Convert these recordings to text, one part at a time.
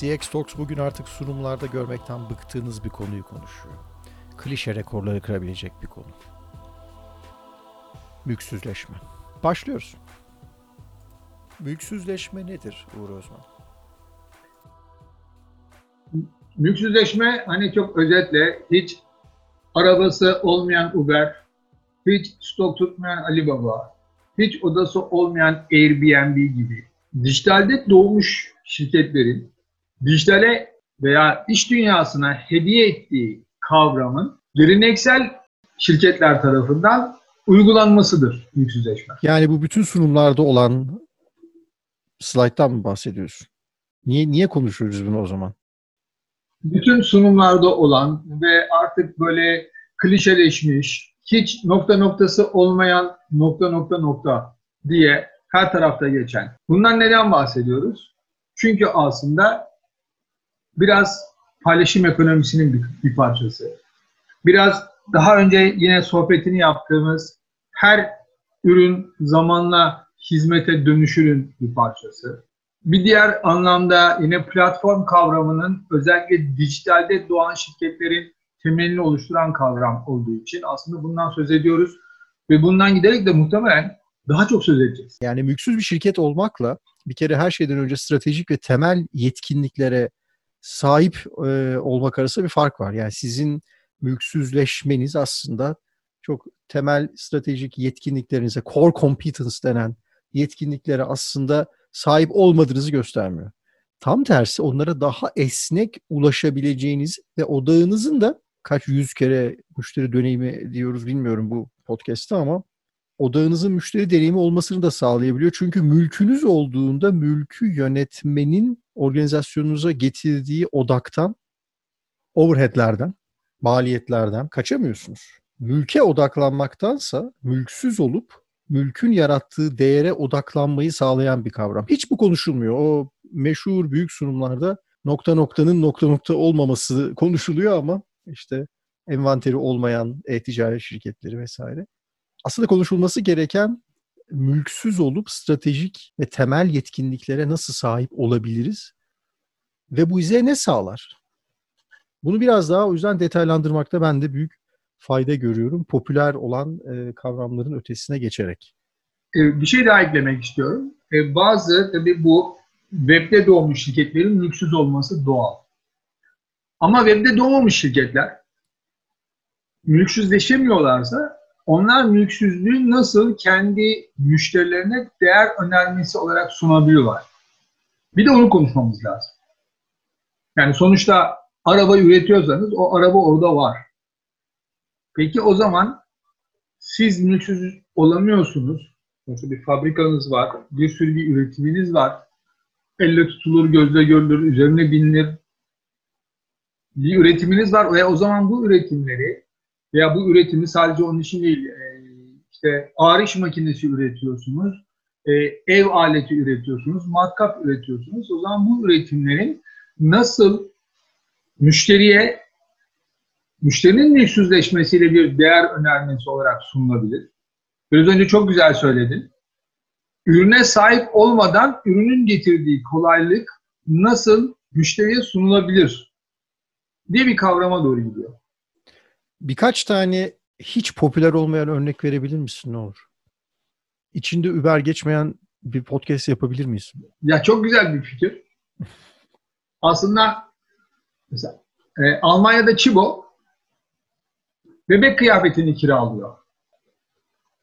CX Talks bugün artık sunumlarda görmekten bıktığınız bir konuyu konuşuyor. Klişe rekorları kırabilecek bir konu. Mülksüzleşme. Başlıyoruz. Mülksüzleşme nedir Uğur Özman? Mülksüzleşme hani çok özetle hiç arabası olmayan Uber, hiç stok tutmayan Alibaba, hiç odası olmayan Airbnb gibi dijitalde doğmuş şirketlerin dijitale veya iş dünyasına hediye ettiği kavramın geleneksel şirketler tarafından uygulanmasıdır mülksüzleşme. Yani bu bütün sunumlarda olan slayttan mı bahsediyorsun? Niye niye konuşuyoruz bunu o zaman? Bütün sunumlarda olan ve artık böyle klişeleşmiş, hiç nokta noktası olmayan nokta nokta nokta diye her tarafta geçen. Bundan neden bahsediyoruz? Çünkü aslında biraz paylaşım ekonomisinin bir, bir parçası. Biraz daha önce yine sohbetini yaptığımız her ürün zamanla hizmete dönüşürün bir parçası. Bir diğer anlamda yine platform kavramının özellikle dijitalde doğan şirketlerin temelini oluşturan kavram olduğu için aslında bundan söz ediyoruz. Ve bundan giderek de muhtemelen daha çok söz edeceğiz. Yani mülksüz bir şirket olmakla bir kere her şeyden önce stratejik ve temel yetkinliklere sahip e, olmak arasında bir fark var. Yani sizin mülksüzleşmeniz aslında çok temel stratejik yetkinliklerinize, core competence denen yetkinliklere aslında sahip olmadığınızı göstermiyor. Tam tersi onlara daha esnek ulaşabileceğiniz ve odağınızın da kaç yüz kere müşteri dönemi diyoruz bilmiyorum bu podcast'ta ama odağınızın müşteri deneyimi olmasını da sağlayabiliyor. Çünkü mülkünüz olduğunda mülkü yönetmenin organizasyonunuza getirdiği odaktan, overheadlerden, maliyetlerden kaçamıyorsunuz. Mülke odaklanmaktansa mülksüz olup mülkün yarattığı değere odaklanmayı sağlayan bir kavram. Hiç bu konuşulmuyor. O meşhur büyük sunumlarda nokta noktanın nokta nokta olmaması konuşuluyor ama işte envanteri olmayan e-ticaret şirketleri vesaire. Aslında konuşulması gereken mülksüz olup stratejik ve temel yetkinliklere nasıl sahip olabiliriz ve bu bize ne sağlar? Bunu biraz daha o yüzden detaylandırmakta ben de büyük fayda görüyorum. Popüler olan e, kavramların ötesine geçerek. E, bir şey daha eklemek istiyorum. E, bazı tabii bu webde doğmuş şirketlerin mülksüz olması doğal. Ama webde doğmamış şirketler mülksüzleşemiyorlarsa onlar mülksüzlüğü nasıl kendi müşterilerine değer önermesi olarak sunabiliyorlar. Bir de onu konuşmamız lazım. Yani sonuçta araba üretiyorsanız o araba orada var. Peki o zaman siz mülksüz olamıyorsunuz. Sonuçta bir fabrikanız var, bir sürü bir üretiminiz var. Elle tutulur, gözle görülür, üzerine binilir. Bir üretiminiz var ve o zaman bu üretimleri veya bu üretimi sadece onun için değil, e, işte ağır iş makinesi üretiyorsunuz, e, ev aleti üretiyorsunuz, matkap üretiyorsunuz. O zaman bu üretimlerin nasıl müşteriye müşterinin mülksüzleşmesiyle bir değer önermesi olarak sunulabilir. Biraz önce çok güzel söyledin. Ürüne sahip olmadan ürünün getirdiği kolaylık nasıl müşteriye sunulabilir diye bir kavrama doğru gidiyor. Birkaç tane hiç popüler olmayan örnek verebilir misin ne olur? İçinde Uber geçmeyen bir podcast yapabilir miyiz? Ya çok güzel bir fikir. Aslında mesela e, Almanya'da Chibo bebek kıyafetini kiralıyor.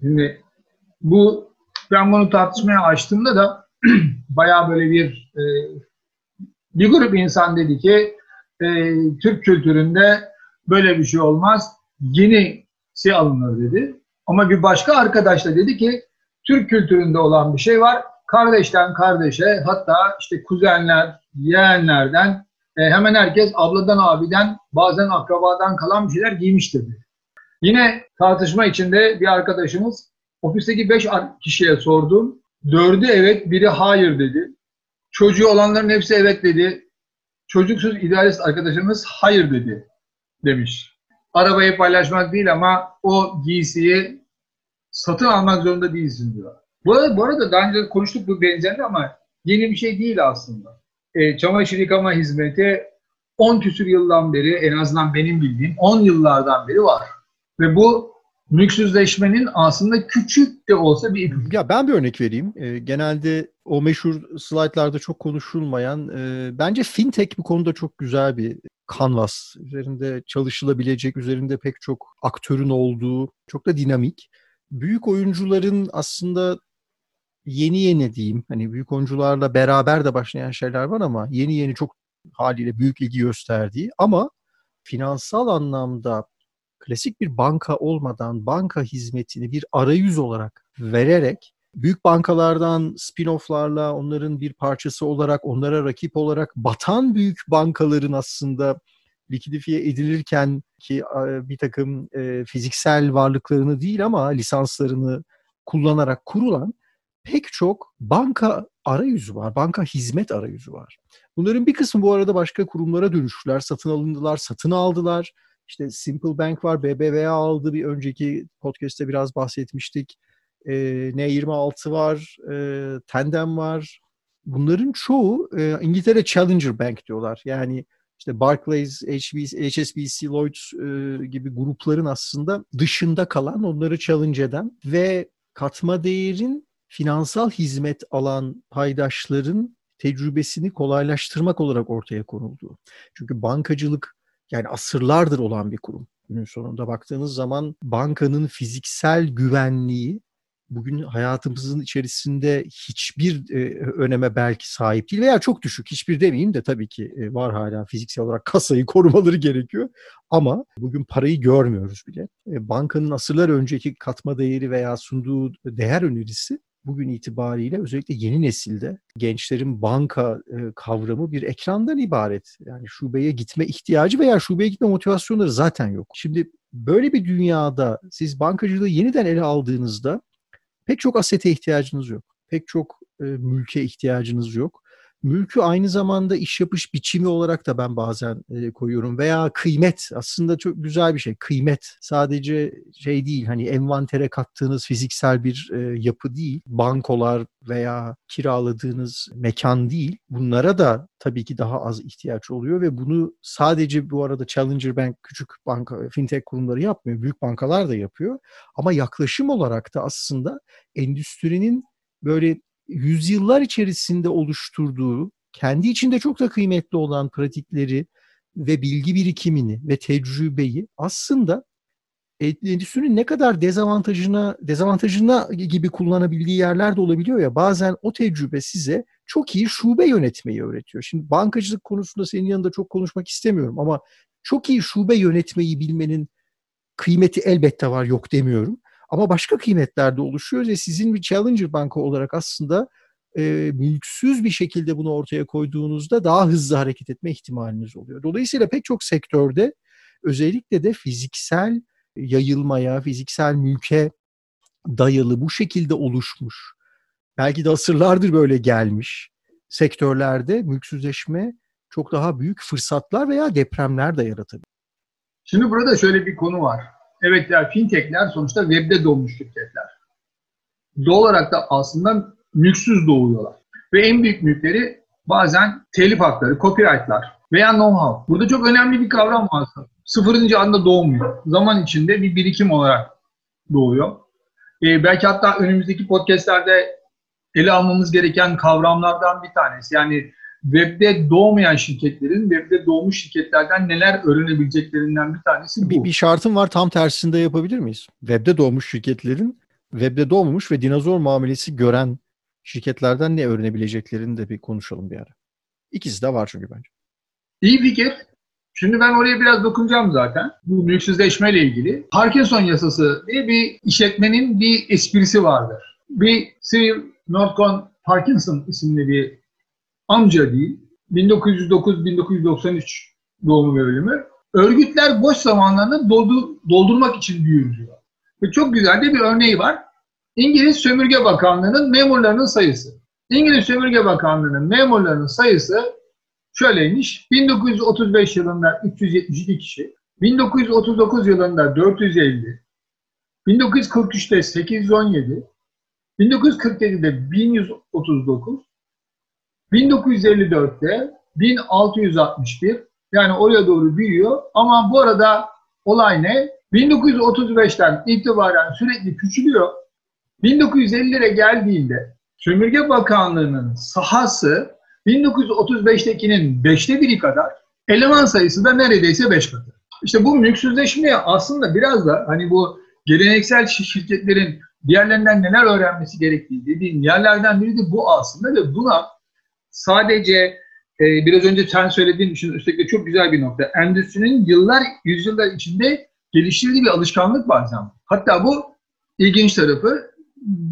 Şimdi bu ben bunu tartışmaya açtığımda da bayağı böyle bir e, bir grup insan dedi ki e, Türk kültüründe böyle bir şey olmaz. Yenisi alınır dedi. Ama bir başka arkadaş da dedi ki Türk kültüründe olan bir şey var. Kardeşten kardeşe hatta işte kuzenler, yeğenlerden e, hemen herkes abladan abiden bazen akrabadan kalan bir şeyler giymiş dedi. Yine tartışma içinde bir arkadaşımız ofisteki beş kişiye sordum. Dördü evet, biri hayır dedi. Çocuğu olanların hepsi evet dedi. Çocuksuz idealist arkadaşımız hayır dedi demiş. Arabayı paylaşmak değil ama o giysiyi satın almak zorunda değilsin diyor. Bu arada, bu arada daha önce konuştuk bu benzerini ama yeni bir şey değil aslında. e, çamaşır yıkama hizmeti 10 küsür yıldan beri en azından benim bildiğim 10 yıllardan beri var. Ve bu mülksüzleşmenin aslında küçük de olsa bir. Ya ben bir örnek vereyim. E, genelde o meşhur slaytlarda çok konuşulmayan e, bence fintech bu konuda çok güzel bir kanvas. Üzerinde çalışılabilecek, üzerinde pek çok aktörün olduğu, çok da dinamik. Büyük oyuncuların aslında yeni yeni diyeyim, hani büyük oyuncularla beraber de başlayan şeyler var ama yeni yeni çok haliyle büyük ilgi gösterdiği ama finansal anlamda klasik bir banka olmadan banka hizmetini bir arayüz olarak vererek büyük bankalardan spin-off'larla onların bir parçası olarak onlara rakip olarak batan büyük bankaların aslında likidifiye edilirken ki bir takım e, fiziksel varlıklarını değil ama lisanslarını kullanarak kurulan pek çok banka arayüzü var. Banka hizmet arayüzü var. Bunların bir kısmı bu arada başka kurumlara dönüştüler. Satın alındılar, satın aldılar. İşte Simple Bank var, BBVA aldı. Bir önceki podcast'te biraz bahsetmiştik. E, N26 var, e, Tandem var. Bunların çoğu e, İngiltere Challenger Bank diyorlar. Yani işte Barclays, HSBC, HSBC Lloyds e, gibi grupların aslında dışında kalan, onları challenge eden ve katma değerin finansal hizmet alan paydaşların tecrübesini kolaylaştırmak olarak ortaya konuldu. Çünkü bankacılık yani asırlardır olan bir kurum. Günün sonunda baktığınız zaman bankanın fiziksel güvenliği bugün hayatımızın içerisinde hiçbir e, öneme belki sahip değil veya çok düşük. Hiçbir demeyeyim de tabii ki e, var hala fiziksel olarak kasayı korumaları gerekiyor. Ama bugün parayı görmüyoruz bile. E, bankanın asırlar önceki katma değeri veya sunduğu değer önerisi bugün itibariyle özellikle yeni nesilde gençlerin banka e, kavramı bir ekrandan ibaret. Yani şubeye gitme ihtiyacı veya şubeye gitme motivasyonları zaten yok. Şimdi böyle bir dünyada siz bankacılığı yeniden ele aldığınızda pek çok asete ihtiyacınız yok. Pek çok e, mülke ihtiyacınız yok. Mülkü aynı zamanda iş yapış biçimi olarak da ben bazen e, koyuyorum veya kıymet aslında çok güzel bir şey. Kıymet sadece şey değil hani envantere kattığınız fiziksel bir e, yapı değil. Bankolar veya kiraladığınız mekan değil. Bunlara da tabii ki daha az ihtiyaç oluyor ve bunu sadece bu arada Challenger Bank küçük banka fintech kurumları yapmıyor. Büyük bankalar da yapıyor. Ama yaklaşım olarak da aslında endüstrinin böyle yüzyıllar içerisinde oluşturduğu, kendi içinde çok da kıymetli olan pratikleri ve bilgi birikimini ve tecrübeyi aslında endüstrinin ne kadar dezavantajına dezavantajına gibi kullanabildiği yerler de olabiliyor ya bazen o tecrübe size çok iyi şube yönetmeyi öğretiyor. Şimdi bankacılık konusunda senin yanında çok konuşmak istemiyorum ama çok iyi şube yönetmeyi bilmenin kıymeti elbette var yok demiyorum. Ama başka kıymetler de oluşuyor ve sizin bir challenger banka olarak aslında e, mülksüz bir şekilde bunu ortaya koyduğunuzda daha hızlı hareket etme ihtimaliniz oluyor. Dolayısıyla pek çok sektörde özellikle de fiziksel yayılmaya, fiziksel mülke dayalı bu şekilde oluşmuş, belki de asırlardır böyle gelmiş sektörlerde mülksüzleşme çok daha büyük fırsatlar veya depremler de yaratabilir. Şimdi burada şöyle bir konu var. Evet yani fintechler sonuçta webde doğmuş şirketler. Doğal olarak da aslında mülksüz doğuyorlar. Ve en büyük mülkleri bazen telif hakları, copyrightlar veya know-how. Burada çok önemli bir kavram var aslında. Sıfırıncı anda doğmuyor. Zaman içinde bir birikim olarak doğuyor. Ee, belki hatta önümüzdeki podcastlerde ele almamız gereken kavramlardan bir tanesi. Yani webde doğmayan şirketlerin webde doğmuş şirketlerden neler öğrenebileceklerinden bir tanesi bu. Bir, bir şartım var tam tersinde yapabilir miyiz? Webde doğmuş şirketlerin webde doğmamış ve dinozor muamelesi gören şirketlerden ne öğrenebileceklerini de bir konuşalım bir ara. İkisi de var çünkü bence. İyi fikir. Şimdi ben oraya biraz dokunacağım zaten. Bu mülksüzleşme ile ilgili. Parkinson yasası diye bir işletmenin bir esprisi vardır. Bir Sir Northcon Parkinson isimli bir amca değil. 1909-1993 doğumu ve ölümü. Örgütler boş zamanlarını doldu, doldurmak için büyür diyor. Ve çok güzel de bir örneği var. İngiliz Sömürge Bakanlığı'nın memurlarının sayısı. İngiliz Sömürge Bakanlığı'nın memurlarının sayısı şöyleymiş. 1935 yılında 372 kişi, 1939 yılında 450, 1943'te 817, 1947'de 1139, 1954'te 1661 yani oraya doğru büyüyor ama bu arada olay ne? 1935'ten itibaren sürekli küçülüyor. 1950'lere geldiğinde Sömürge Bakanlığı'nın sahası 1935'tekinin beşte biri kadar, eleman sayısı da neredeyse beş katı. İşte bu mülksüzleşmeye aslında biraz da hani bu geleneksel şirketlerin diğerlerinden neler öğrenmesi gerektiği dediğim yerlerden biri de bu aslında ve buna sadece e, biraz önce sen söylediğin için üstelik çok güzel bir nokta. Endüstrinin yıllar, yüzyıllar içinde geliştirdiği bir alışkanlık bazen. Hatta bu ilginç tarafı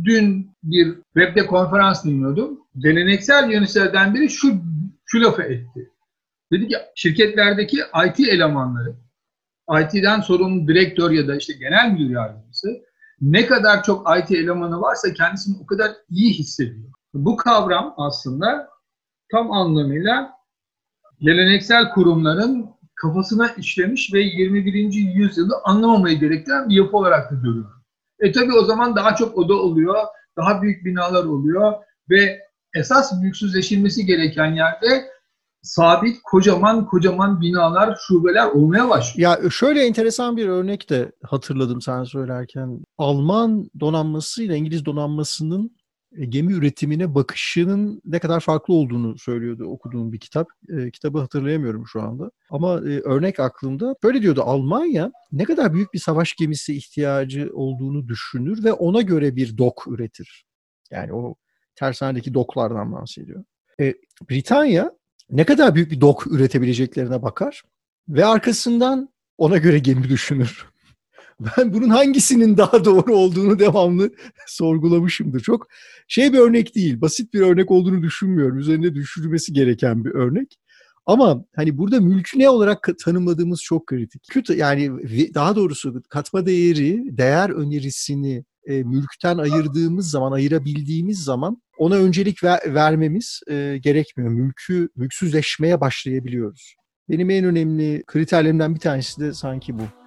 dün bir webde konferans dinliyordum. Geleneksel yöneticilerden biri şu, şu lafı etti. Dedi ki şirketlerdeki IT elemanları, IT'den sorumlu direktör ya da işte genel müdür yardımcısı ne kadar çok IT elemanı varsa kendisini o kadar iyi hissediyor. Bu kavram aslında tam anlamıyla geleneksel kurumların kafasına işlemiş ve 21. yüzyılda anlamamayı gerektiren bir yapı olarak da görüyorum. E tabi o zaman daha çok oda oluyor, daha büyük binalar oluyor ve esas mülksüzleşilmesi gereken yerde sabit kocaman kocaman binalar, şubeler olmaya başlıyor. Ya şöyle enteresan bir örnek de hatırladım sen söylerken. Alman donanmasıyla İngiliz donanmasının gemi üretimine bakışının ne kadar farklı olduğunu söylüyordu okuduğum bir kitap. E, kitabı hatırlayamıyorum şu anda. Ama e, örnek aklımda. Böyle diyordu Almanya ne kadar büyük bir savaş gemisi ihtiyacı olduğunu düşünür ve ona göre bir dok üretir. Yani o tersanedeki doklardan bahsediyor. E, Britanya ne kadar büyük bir dok üretebileceklerine bakar ve arkasından ona göre gemi düşünür. Ben bunun hangisinin daha doğru olduğunu devamlı sorgulamışımdır. Çok şey bir örnek değil, basit bir örnek olduğunu düşünmüyorum. Üzerinde düşürülmesi gereken bir örnek. Ama hani burada mülkü ne olarak tanımladığımız çok kritik. Yani daha doğrusu katma değeri, değer önerisini e, mülkten ayırdığımız zaman, ayırabildiğimiz zaman ona öncelik ver, vermemiz e, gerekmiyor. Mülkü mülksüzleşmeye başlayabiliyoruz. Benim en önemli kriterlerimden bir tanesi de sanki bu.